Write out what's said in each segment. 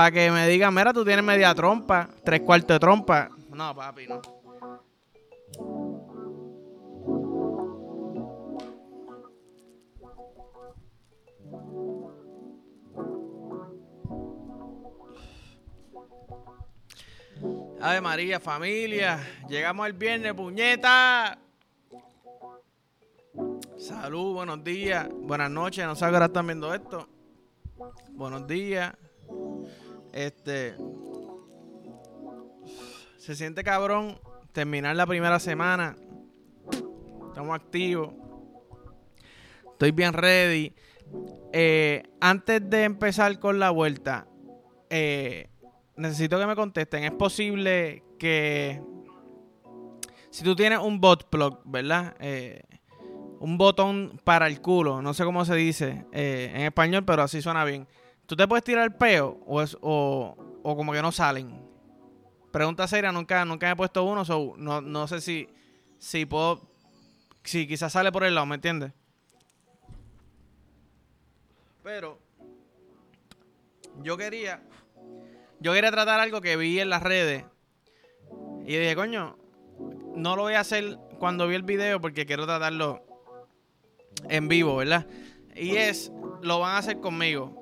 para que me digan, mira, tú tienes media trompa, tres cuartos de trompa. No, papi, no. Ave María, familia. Llegamos el viernes, puñeta. Salud, buenos días, buenas noches. No sé qué hora están viendo esto. Buenos días. Este. Se siente cabrón terminar la primera semana. Estamos activos. Estoy bien ready. Eh, antes de empezar con la vuelta, eh, necesito que me contesten. ¿Es posible que si tú tienes un bot plug, ¿verdad? Eh, un botón para el culo, no sé cómo se dice en español, pero así suena bien. ¿Tú te puedes tirar el peo o, es, o, o como que no salen? Pregunta seria, nunca, nunca me he puesto uno, so no, no sé si, si puedo, si quizás sale por el lado, ¿me entiendes? Pero yo quería, yo quería tratar algo que vi en las redes y dije, coño, no lo voy a hacer cuando vi el video porque quiero tratarlo en vivo, ¿verdad? Y es, lo van a hacer conmigo.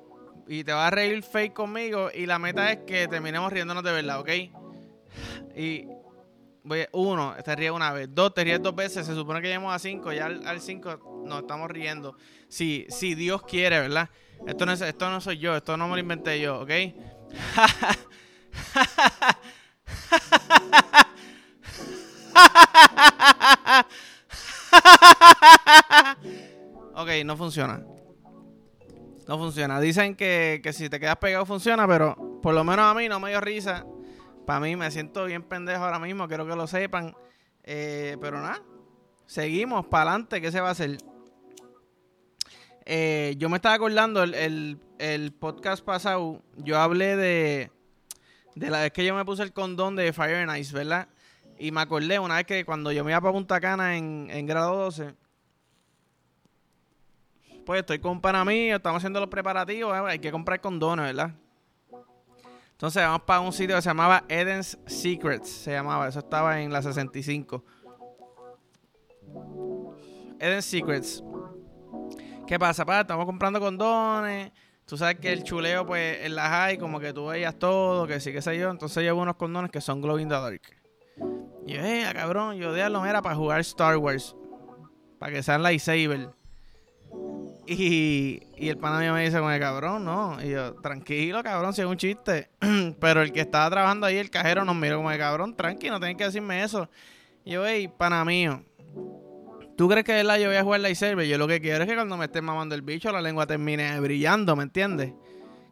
Y te va a reír fake conmigo. Y la meta es que terminemos riéndonos de verdad, ¿ok? Y voy, uno, te ríes una vez. Dos, te ríes dos veces. Se supone que llegamos a cinco. Ya al, cinco nos estamos riendo. Si, si Dios quiere, ¿verdad? Esto no, es, esto no soy yo. Esto no me lo inventé yo, ¿ok? ok, no funciona. No funciona. Dicen que, que, si te quedas pegado funciona, pero por lo menos a mí no me dio risa. Para mí me siento bien pendejo ahora mismo, quiero que lo sepan. Eh, pero nada, seguimos para adelante. ¿Qué se va a hacer? Eh, yo me estaba acordando el, el, el, podcast pasado. Yo hablé de, de la vez que yo me puse el condón de Fire and Ice, ¿verdad? Y me acordé una vez que cuando yo me iba para Punta Cana en, en grado 12, pues estoy con un pana mío, estamos haciendo los preparativos, ¿eh? hay que comprar condones, ¿verdad? Entonces vamos para un sitio que se llamaba Eden's Secrets, se llamaba, eso estaba en la 65. Eden's Secrets. ¿Qué pasa, pa? Estamos comprando condones. Tú sabes que el chuleo, pues, en la high, como que tú veías todo, que sí, que sé yo. Entonces llevo unos condones que son Glowing the Dark. Y yo, eh, cabrón, yo de era para jugar Star Wars. Para que sean lightsaber. Y, el pana mío me dice, como cabrón, no. Y yo, tranquilo, cabrón, si es un chiste. Pero el que estaba trabajando ahí, el cajero, nos miró como de cabrón, tranquilo, no tienen que decirme eso. Yo, hey, pana mío, ¿tú crees que de verdad yo voy a jugar lightsaber? Yo lo que quiero es que cuando me esté mamando el bicho, la lengua termine brillando, ¿me entiendes?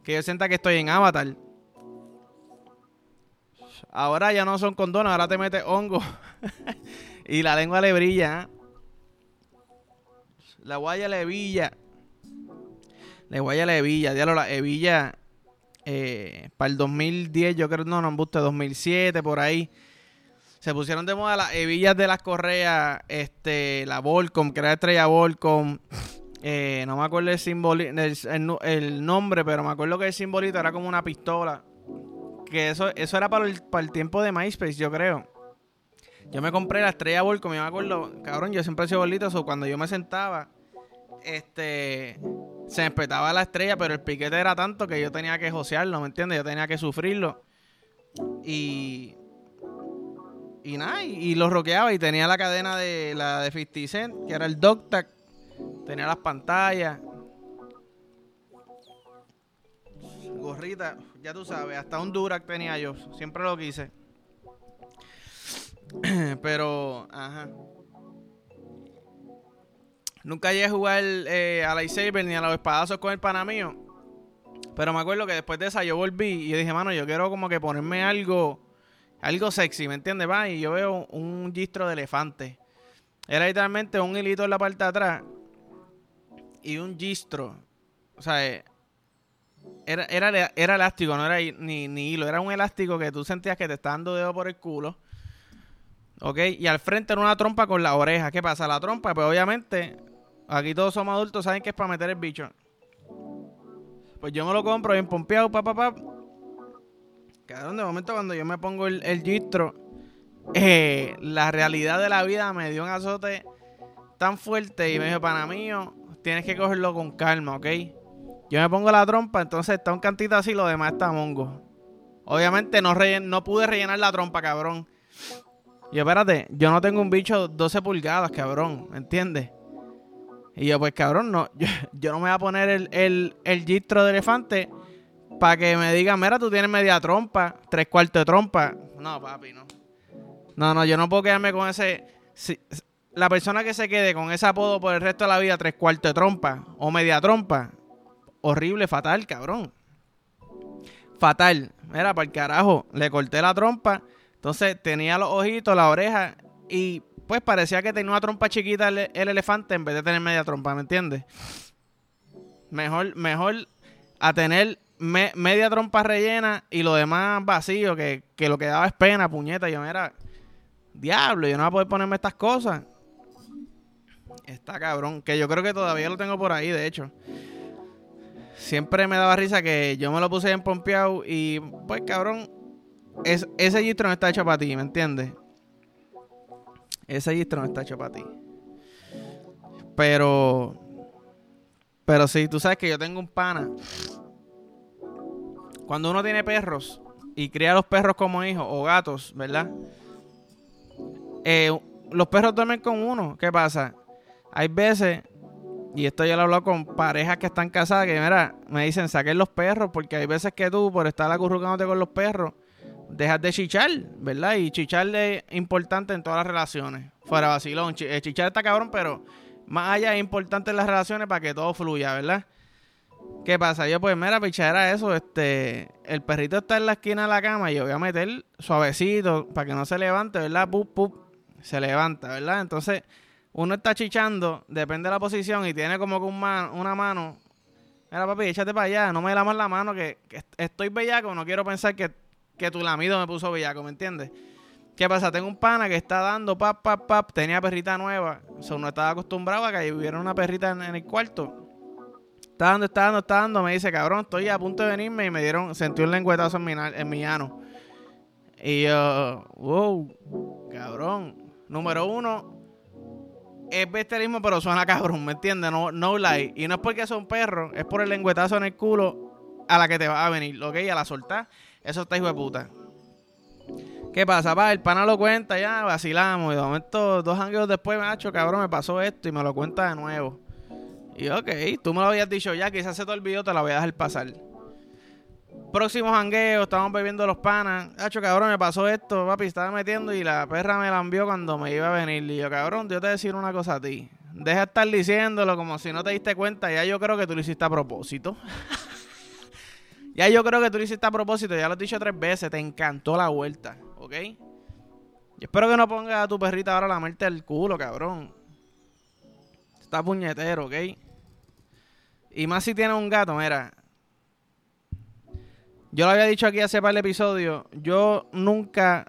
Que yo sienta que estoy en Avatar. Ahora ya no son condones, ahora te metes hongo. y la lengua le brilla. ¿eh? La guaya le brilla. La guaya le brilla. Diablo, la hebilla. Para el 2010, yo creo, no, no, me gusta, 2007, por ahí. Se pusieron de moda las hebillas de las correas. Este, la Volcom, que era estrella Volcom. Eh, no me acuerdo el, símbolo, el, nombre, pero me acuerdo que el simbolito era como una pistola. Que eso, eso era para el, para el tiempo de MySpace, yo creo. Yo me compré la estrella Volcom, yo me acuerdo, cabrón, yo siempre he sido bolito, cuando yo me sentaba, este, se me espetaba la estrella, pero el piquete era tanto que yo tenía que josearlo, ¿me entiendes? Yo tenía que sufrirlo. Y, y nada, y, y, lo roqueaba y tenía la cadena de la de 50 Cent, que era el Doctac, tenía las pantallas, gorrita, ya tú sabes, hasta un Durac tenía yo, siempre lo quise. Pero, ajá. Nunca llegué a jugar eh, a lightsaber ni a los espadazos con el pana mío. Pero me acuerdo que después de esa yo volví y yo dije, mano, yo quiero como que ponerme algo, algo sexy, ¿me entiendes? Va, y yo veo un gistro de elefante. Era literalmente un hilito en la parte de atrás y un gistro. O sea, eh, era, era, era elástico, no era ni, ni hilo. Era un elástico que tú sentías que te estaba dando dedo por el culo. ¿Ok? Y al frente era una trompa con la oreja. ¿Qué pasa? La trompa, pues obviamente, aquí todos somos adultos, saben que es para meter el bicho. Pues yo me lo compro bien pompeado, papá, papá. Cabrón, de momento cuando yo me pongo el, el gistro, eh, la realidad de la vida me dio un azote tan fuerte y me dijo, para mío, tienes que cogerlo con calma, ¿ok? Yo me pongo la trompa, entonces está un cantito así, lo demás está mongo. Obviamente no, no pude rellenar la trompa, cabrón. Y espérate, yo no tengo un bicho 12 pulgadas, cabrón, ¿me entiendes? Y yo, pues cabrón, no, yo, no me voy a poner el, el, el gistro de elefante para que me digan, mira, tú tienes media trompa, tres cuartos de trompa. No, papi, no. No, no, yo no puedo quedarme con ese. la persona que se quede con ese apodo por el resto de la vida, tres cuartos de trompa o media trompa, horrible, fatal, cabrón. Fatal. Mira, para el carajo, le corté la trompa. Entonces tenía los ojitos, la oreja y pues parecía que tenía una trompa chiquita el, elefante en vez de tener media trompa, ¿me entiendes? Mejor, mejor a tener media trompa rellena y lo demás vacío, que, que, lo que daba es pena, puñeta. Yo, mira, diablo, yo no voy a poder ponerme estas cosas. Está cabrón, que yo creo que todavía lo tengo por ahí, de hecho. Siempre me daba risa que yo me lo puse en pompeado y, pues, cabrón, es, ese gistro no está hecho para ti, ¿me entiendes? Ese gistro no está hecho para ti. Pero, pero sí, tú sabes que yo tengo un pana cuando uno tiene perros y cría a los perros como hijos o gatos, ¿verdad? Eh, los perros duermen con uno. ¿Qué pasa? Hay veces, y esto ya lo he hablado con parejas que están casadas, que mira, me dicen saquen los perros, porque hay veces que tú, por estar acurrucándote con los perros, dejas de chichar, ¿verdad? Y chichar es importante en todas las relaciones. Fuera vacilón. Eh, chichar está cabrón, pero más allá es importante en las relaciones para que todo fluya, ¿verdad? ¿Qué pasa? Yo, pues, mira, pichadera eso, este, el perrito está en la esquina de la cama y yo voy a meter suavecito para que no se levante, ¿verdad? Pup, pup, se levanta, ¿verdad? Entonces, uno está chichando, depende de la posición y tiene como que un una mano. Mira, papi, échate para allá, no me lamas la mano que, estoy bellaco, no quiero pensar que, que tu lamido me puso bellaco, ¿me entiendes? ¿Qué pasa? Tengo un pana que está dando pap, pap, pap, tenía perrita nueva, o sea, no estaba acostumbrado a que hubiera una perrita en el cuarto Está dando, está dando, está dando. Me dice, cabrón, estoy a punto de venirme. Y me dieron, sentí un lengüetazo en mi, ano. Y yo, wow, cabrón. Número uno, es bestialismo, pero suena cabrón, ¿me entiendes? No, no lie. Y no es porque son perros, es por el lengüetazo en el culo a la que te va a venir, ¿ok? A la soltar. Eso está hijo de puta. ¿Qué pasa, pa? El pana lo cuenta ya, vacilamos. Y de momento, dos años después, hecho, cabrón, me pasó esto y me lo cuenta de nuevo. Y ok, tú me lo habías dicho ya, quizás se te olvidó, te la voy a dejar pasar. Próximo jangueo, estamos bebiendo los panas. Hacho, cabrón, me pasó esto, papi, estaba metiendo y la perra me la envió cuando me iba a venir. Y yo, cabrón, te voy a decir una cosa a ti. Deja de estar diciéndolo como si no te diste cuenta. Ya yo creo que tú lo hiciste a propósito. ya yo creo que tú lo hiciste a propósito. Ya lo he dicho tres veces. Te encantó la vuelta, ¿ok? Yo espero que no pongas a tu perrita ahora la muerte al culo, cabrón. Está puñetero, ¿ok? Y más si tiene un gato, mira. Yo lo había dicho aquí hace par de episodios. Yo nunca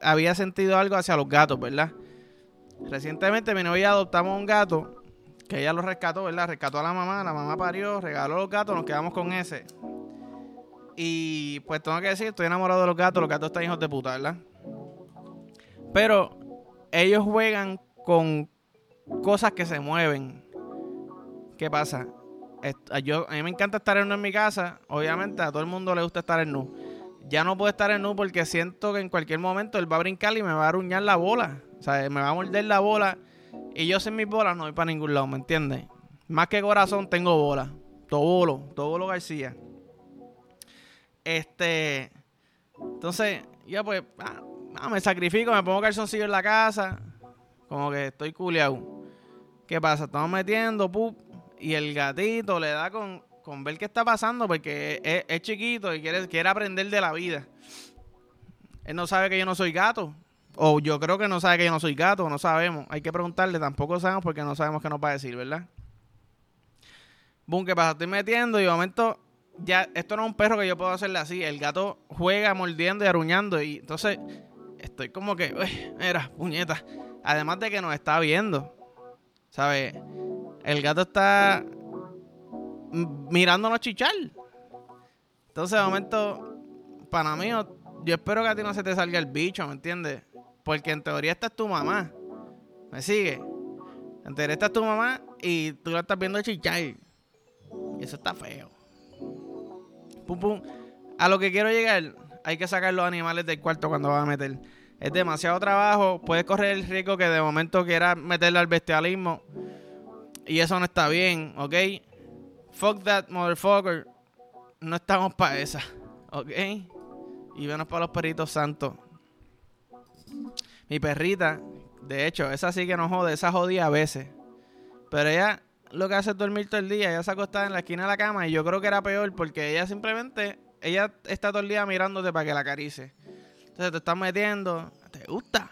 había sentido algo hacia los gatos, ¿verdad? Recientemente mi novia adoptamos un gato que ella lo rescató, ¿verdad? Rescató a la mamá, la mamá parió, regaló los gatos, nos quedamos con ese. Y pues tengo que decir, estoy enamorado de los gatos, los gatos están hijos de puta, ¿verdad? Pero ellos juegan con cosas que se mueven. ¿Qué pasa? yo, a mí me encanta estar en nu en mi casa. Obviamente a todo el mundo le gusta estar en nu. Ya no puedo estar en nu porque siento que en cualquier momento él va a brincar y me va a aruñar la bola. O sea, me va a morder la bola. Y yo sin mis bolas no voy para ningún lado, ¿me entiendes? Más que corazón tengo bola. Tobolo, Tobolo García. Este. Entonces, ya pues, ah, ah, me sacrifico, me pongo calzoncillo en la casa. Como que estoy culiado. ¿Qué pasa? Estamos metiendo, pup y el gatito le da con, ver qué está pasando porque es, chiquito y quiere, quiere aprender de la vida. Él no sabe que yo no soy gato. O yo creo que no sabe que yo no soy gato, no sabemos. Hay que preguntarle, tampoco sabemos porque no sabemos qué nos va a decir, ¿verdad? Boom, ¿qué pasa? Estoy metiendo y de momento, ya, esto no es un perro que yo puedo hacerle así. El gato juega mordiendo y aruñando y entonces estoy como que, uy, mira, puñeta. Además de que nos está viendo, ¿sabes? el gato está mirándonos chichar. Entonces, de momento, para mí, yo espero que a ti no se te salga el bicho, ¿me entiendes? Porque en teoría esta es tu mamá. ¿Me sigue? En teoría esta es tu mamá y tú la estás viendo chichar. Y eso está feo. A lo que quiero llegar, hay que sacar los animales del cuarto cuando vas a meter. Es demasiado trabajo. Puedes correr el riesgo que de momento quieras meterle al bestialismo. Y eso no está bien, ¿ok? Fuck that motherfucker. No estamos para esa, ¿ok? Y menos para los perritos santos. Mi perrita, de hecho, esa sí que no jode, esa jodía a veces. Pero ella lo que hace es dormir todo el día. Ella se acostaba en la esquina de la cama y yo creo que era peor porque ella simplemente, ella está todo el día mirándote para que la acarice. Entonces te estás metiendo, ¿te gusta?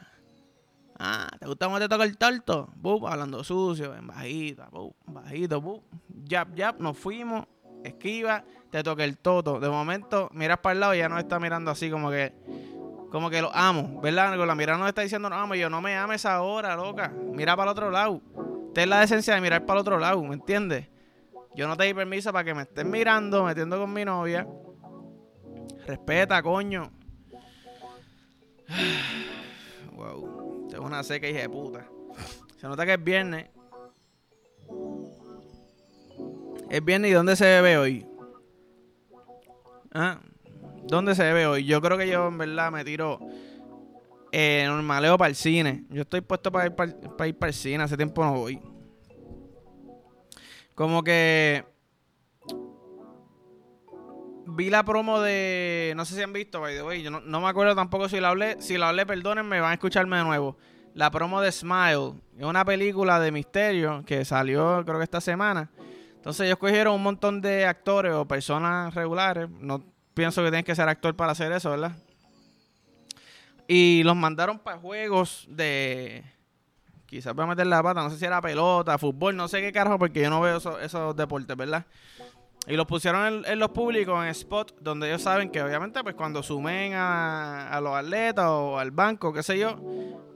Ah, ¿te gusta cómo te toca el torto? Bup, hablando sucio, en bajito, bup, bajito, bup. Yap, yap, nos fuimos, esquiva, te toca el toto. De momento, miras para el lado y ya no está mirando así como que como que lo amo, ¿verdad? Con la mirada nos está diciendo, no amo, yo no me ames ahora, loca. Mira para el otro lado. La decencia de mirar para el otro lado, ¿me entiendes? Yo no te di permiso para que me estés mirando, metiendo con mi novia. Respeta, coño. wow. Tengo una seca hija de puta. Se nota que es viernes. Es viernes y ¿dónde se bebe hoy? ¿Ah? ¿Dónde se ve hoy? Yo creo que yo en verdad me tiro eh, normaleo para el cine. Yo estoy puesto para ir para, ir para el cine. Hace tiempo no voy. Como que vi la promo de. No sé si han visto, by the way. Yo no, no, me acuerdo tampoco si la hablé. Si la hablé, perdónenme, van a escucharme de nuevo. La promo de Smile. Es una película de misterio que salió, creo que esta semana. Entonces, ellos cogieron un montón de actores o personas regulares. No pienso que tienes que ser actor para hacer eso, ¿verdad? Y los mandaron para juegos de. Quizás voy a meter la pata, no sé si era pelota, fútbol, no sé qué carajo, porque yo no veo esos, deportes, ¿verdad? Y los pusieron en, los públicos, en spot, donde ellos saben que obviamente, pues cuando sumen a, los atletas o al banco, qué sé yo,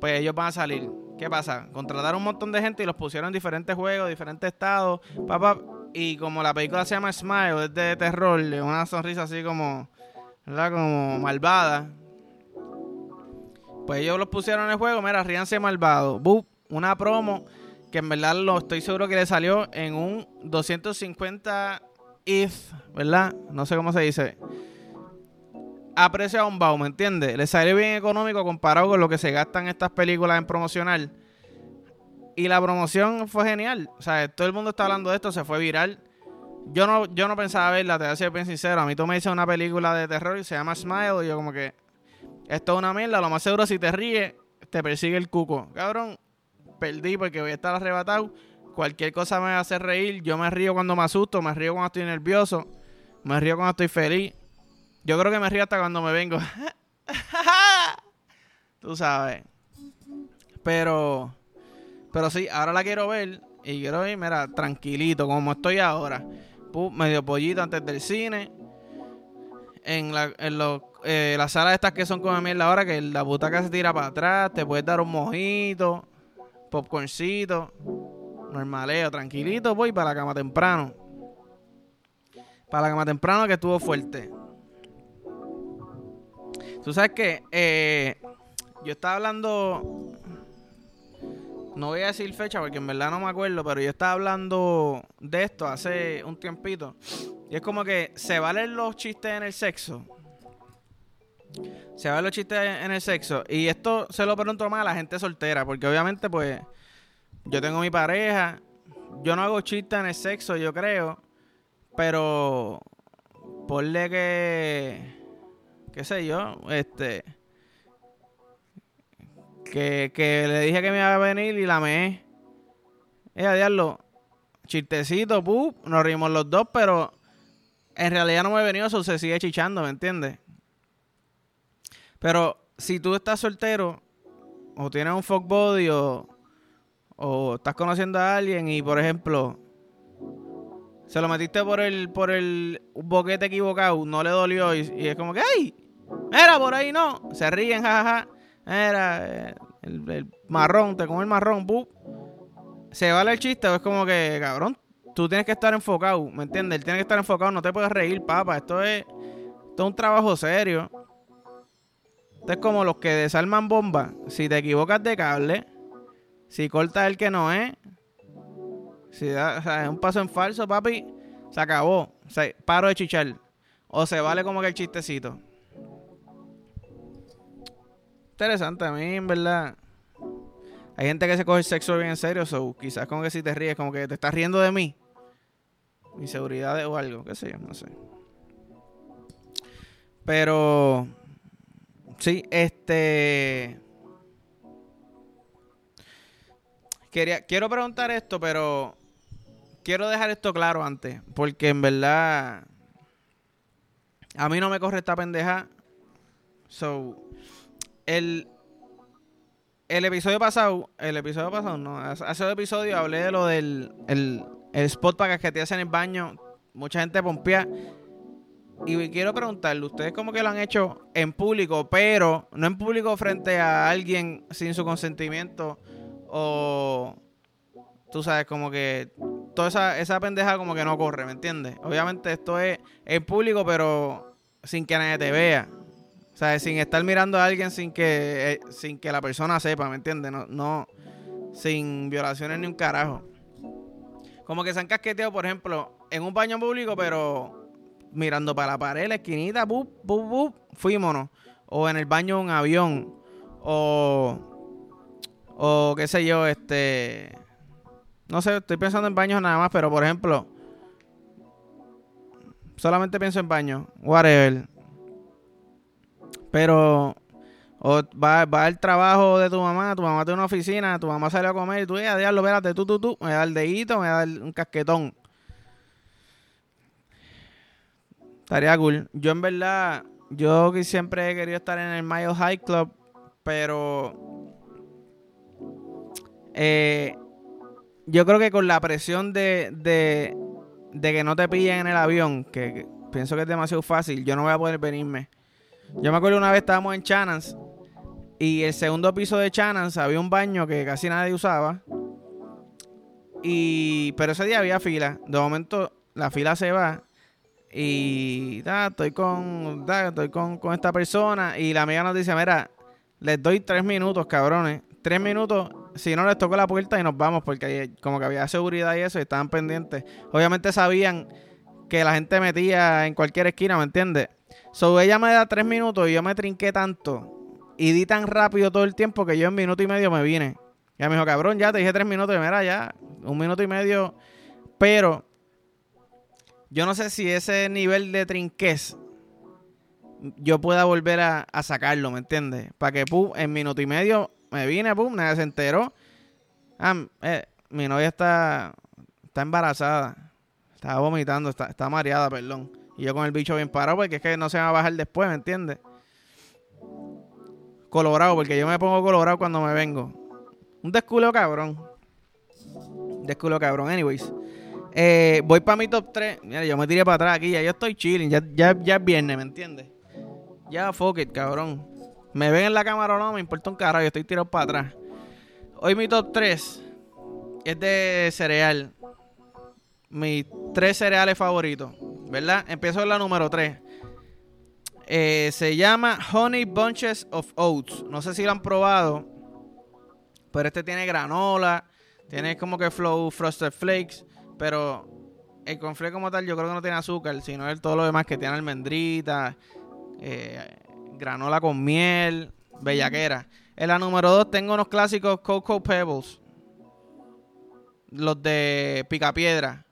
pues ellos van a salir. ¿Qué pasa? Contrataron un montón de gente y los pusieron en diferentes juegos, diferentes estados, papá. Y como la película se llama Smile, es de terror, es una sonrisa así como, ¿verdad? Como malvada. Pues ellos los pusieron en el juego, mira, ríanse malvado. Boop, una promo que en verdad lo estoy seguro que le salió en un 250 if, ¿verdad? No sé cómo se dice. A precio a un baúl, ¿me entiendes? Le salió bien económico comparado con lo que se gastan estas películas en promocional. Y la promoción fue genial. O sea, todo el mundo está hablando de esto, se fue viral. Yo no, yo no pensaba verla, te voy a ser bien sincero. A mí tú me dices una película de terror y se llama Smile. Y yo, como que esto es una mierda. Lo más seguro, si te ríes, te persigue el cuco. Cabrón, perdí porque voy a estar arrebatado. Cualquier cosa me hacer reír. Yo me río cuando me asusto, me río cuando estoy nervioso, me río cuando estoy feliz. Yo creo que me río hasta cuando me vengo. tú sabes. Pero pero sí, ahora la quiero ver y quiero ir, mira, tranquilito, como estoy ahora. medio pollito antes del cine. En, la, en los, eh, las salas estas que son como mierda ahora, que la butaca se tira para atrás, te puedes dar un mojito, popcorncito, normaleo, tranquilito, voy para la cama temprano. Para la cama temprano que estuvo fuerte. Tú sabes que eh, yo estaba hablando no voy a decir fecha porque en verdad no me acuerdo, pero yo estaba hablando de esto hace un tiempito. Y es como que se valen los chistes en el sexo. Se valen los chistes en el sexo. Y esto se lo pregunto más a la gente soltera, porque obviamente pues yo tengo mi pareja. Yo no hago chistes en el sexo, yo creo. Pero ponle que qué sé yo, este que, le dije que me iba a venir y la me. Eh, a diablo. Chistecito, pup. Nos rimos los dos, pero en realidad no me he venido, eso se sigue chichando, ¿me entiendes? Pero si tú estás soltero, o tienes un fuck body, o, o estás conociendo a alguien y, por ejemplo, se lo metiste por el, por el boquete equivocado, no le dolió y, es como que, ¡ay! Era por ahí no. Se ríen, jajaja. Era eh, el, marrón, te come el marrón, ¡bup! Se vale el chiste, o es como que, cabrón, tú tienes que estar enfocado, ¿me entiendes? Él tiene que estar enfocado, no te puedes reír, papá. Esto es Esto es un trabajo serio. Esto es como los que desarman bombas. Si te equivocas de cable, si cortas el que no es, si da un paso en falso, papi, se acabó. Se, paro de chichar. O se vale como que el chistecito. Interesante, a mí verdad. Hay gente que se coge el sexo bien en serio, so quizás como que si te ríes, como que te estás riendo de mí. Inseguridad o algo, qué sé yo, no sé. Pero sí, este quería quiero preguntar esto, pero quiero dejar esto claro antes, porque en verdad a mí no me corre esta pendeja. So, el, el episodio pasado, el episodio pasado, no, hace dos episodios hablé de lo del el, spot para que te hacen en el baño. Mucha gente pompea. Y quiero preguntarle, ustedes como que lo han hecho en público, pero no en público frente a alguien sin su consentimiento o tú sabes, como que toda esa, esa pendeja como que no corre, ¿me entiendes? Obviamente esto es en público, pero sin que nadie te vea. O sea, sin estar mirando a alguien sin que, eh, sin que la persona sepa, ¿me entiendes? No, no, sin violaciones ni un carajo. Como que se han casqueteado, por ejemplo, en un baño público, pero mirando para la pared, la esquinita, bup, bup, bup, fuímonos. O en el baño un avión. O, o qué sé yo, este no sé, estoy pensando en baños nada más, pero por ejemplo, solamente pienso en baños, whatever. Pero o va, va al trabajo de tu mamá, tu mamá tiene una oficina, tu mamá sale a comer y tú, ya, diablo, espérate, tú, tú, tú, me da el dedito, me da un casquetón. Estaría cool. Yo en verdad, yo siempre he querido estar en el Mayo High Club, pero eh, yo creo que con la presión de, de, que no te pillen en el avión, que, pienso que es demasiado fácil, yo no voy a poder venirme. Yo me acuerdo una vez estábamos en Chanans y el segundo piso de Chanans había un baño que casi nadie usaba. Y pero ese día había fila. De momento la fila se va y estoy con estoy con, con esta persona y la amiga nos dice, "Mira, les doy tres minutos, cabrones. Tres minutos si no les tocó la puerta y nos vamos, porque como que había seguridad y eso, y estaban pendientes. Obviamente sabían que la gente metía en cualquier esquina, ¿me entiendes? So ella me da tres minutos y yo me trinqué tanto y di tan rápido todo el tiempo que yo en minuto y medio me vine. Ya me dijo, cabrón, ya te dije tres minutos y mira, ya, un minuto y medio. Pero yo no sé si ese nivel de trinquez yo pueda volver a, sacarlo, ¿me entiendes? Para que pum, en minuto y medio me vine, pum, nadie se enteró. Ah, eh, mi novia está, está embarazada. Estaba vomitando, está, está mareada, perdón. Y yo con el bicho bien parado porque es que no se va a bajar después, ¿me entiendes? Colorado, porque yo me pongo colorado cuando me vengo. Un desculo cabrón. Desculo cabrón. Anyways. Eh, voy para mi top 3. Mira, yo me tiré para atrás aquí. Ya yo estoy chilling. Ya, ya, ya es viernes, ¿me entiendes? Ya fuck it, cabrón. Me ven en la cámara o no, me importa un carajo, yo estoy tirado para atrás. Hoy mi top 3 es de cereal. Mis tres cereales favoritos, ¿verdad? Empiezo en la número 3. Eh, se llama Honey Bunches of Oats. No sé si lo han probado, pero este tiene granola, tiene como que flow frosted flakes, pero el confle como tal yo creo que no tiene azúcar, sino el todo lo demás que tiene almendrita, eh, granola con miel, bellaquera. En la número 2 tengo unos clásicos Cocoa Pebbles. Los de Picapiedra.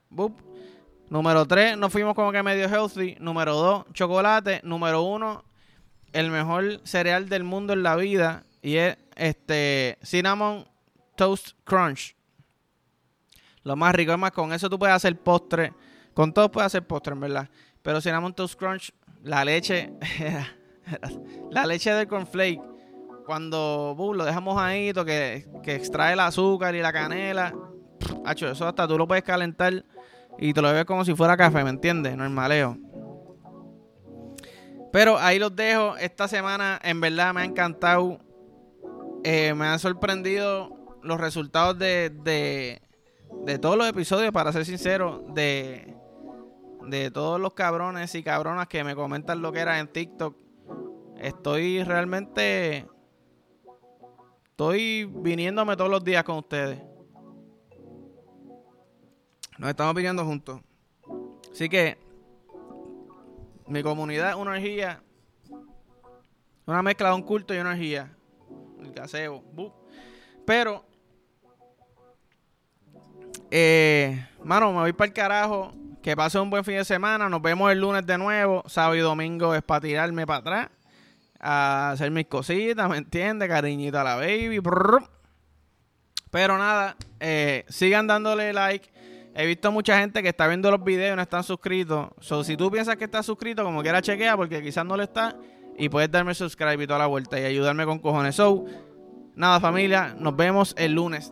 Número 3, nos fuimos como que medio healthy. Número 2, chocolate. Número 1, el mejor cereal del mundo en la vida. Y es este Cinnamon Toast Crunch. Lo más rico. Es más, con eso tú puedes hacer postre. Con todo puedes hacer postre, en verdad. Pero Cinnamon Toast Crunch, la leche. la leche del cornflake, cuando lo dejamos ahí, que, que extrae el azúcar y la canela, hacho, eso hasta tú lo puedes calentar y te lo bebes como si fuera café, ¿me entiendes? Normaleo. Pero ahí los dejo. Esta semana en verdad me ha encantado. Eh, me han sorprendido los resultados de, de, de, todos los episodios, para ser sincero, de, de todos los cabrones y cabronas que me comentan lo que era en TikTok. Estoy realmente. Estoy viniéndome todos los días con ustedes. Nos estamos viniendo juntos. Así que. Mi comunidad es una energía. Una mezcla de un culto y una energía. El caseo. Pero. Eh, mano, me voy para el carajo. Que pase un buen fin de semana. Nos vemos el lunes de nuevo. Sábado y domingo es para tirarme para atrás. A hacer mis cositas, ¿me entiendes? Cariñito a la baby. Pero nada, eh, sigan dándole like. He visto mucha gente que está viendo los videos y no están suscritos. So, si tú piensas que estás suscrito, como quiera chequea, porque quizás no lo está. Y puedes darme subscribe y toda la vuelta y ayudarme con cojones. So, nada, familia, nos vemos el lunes.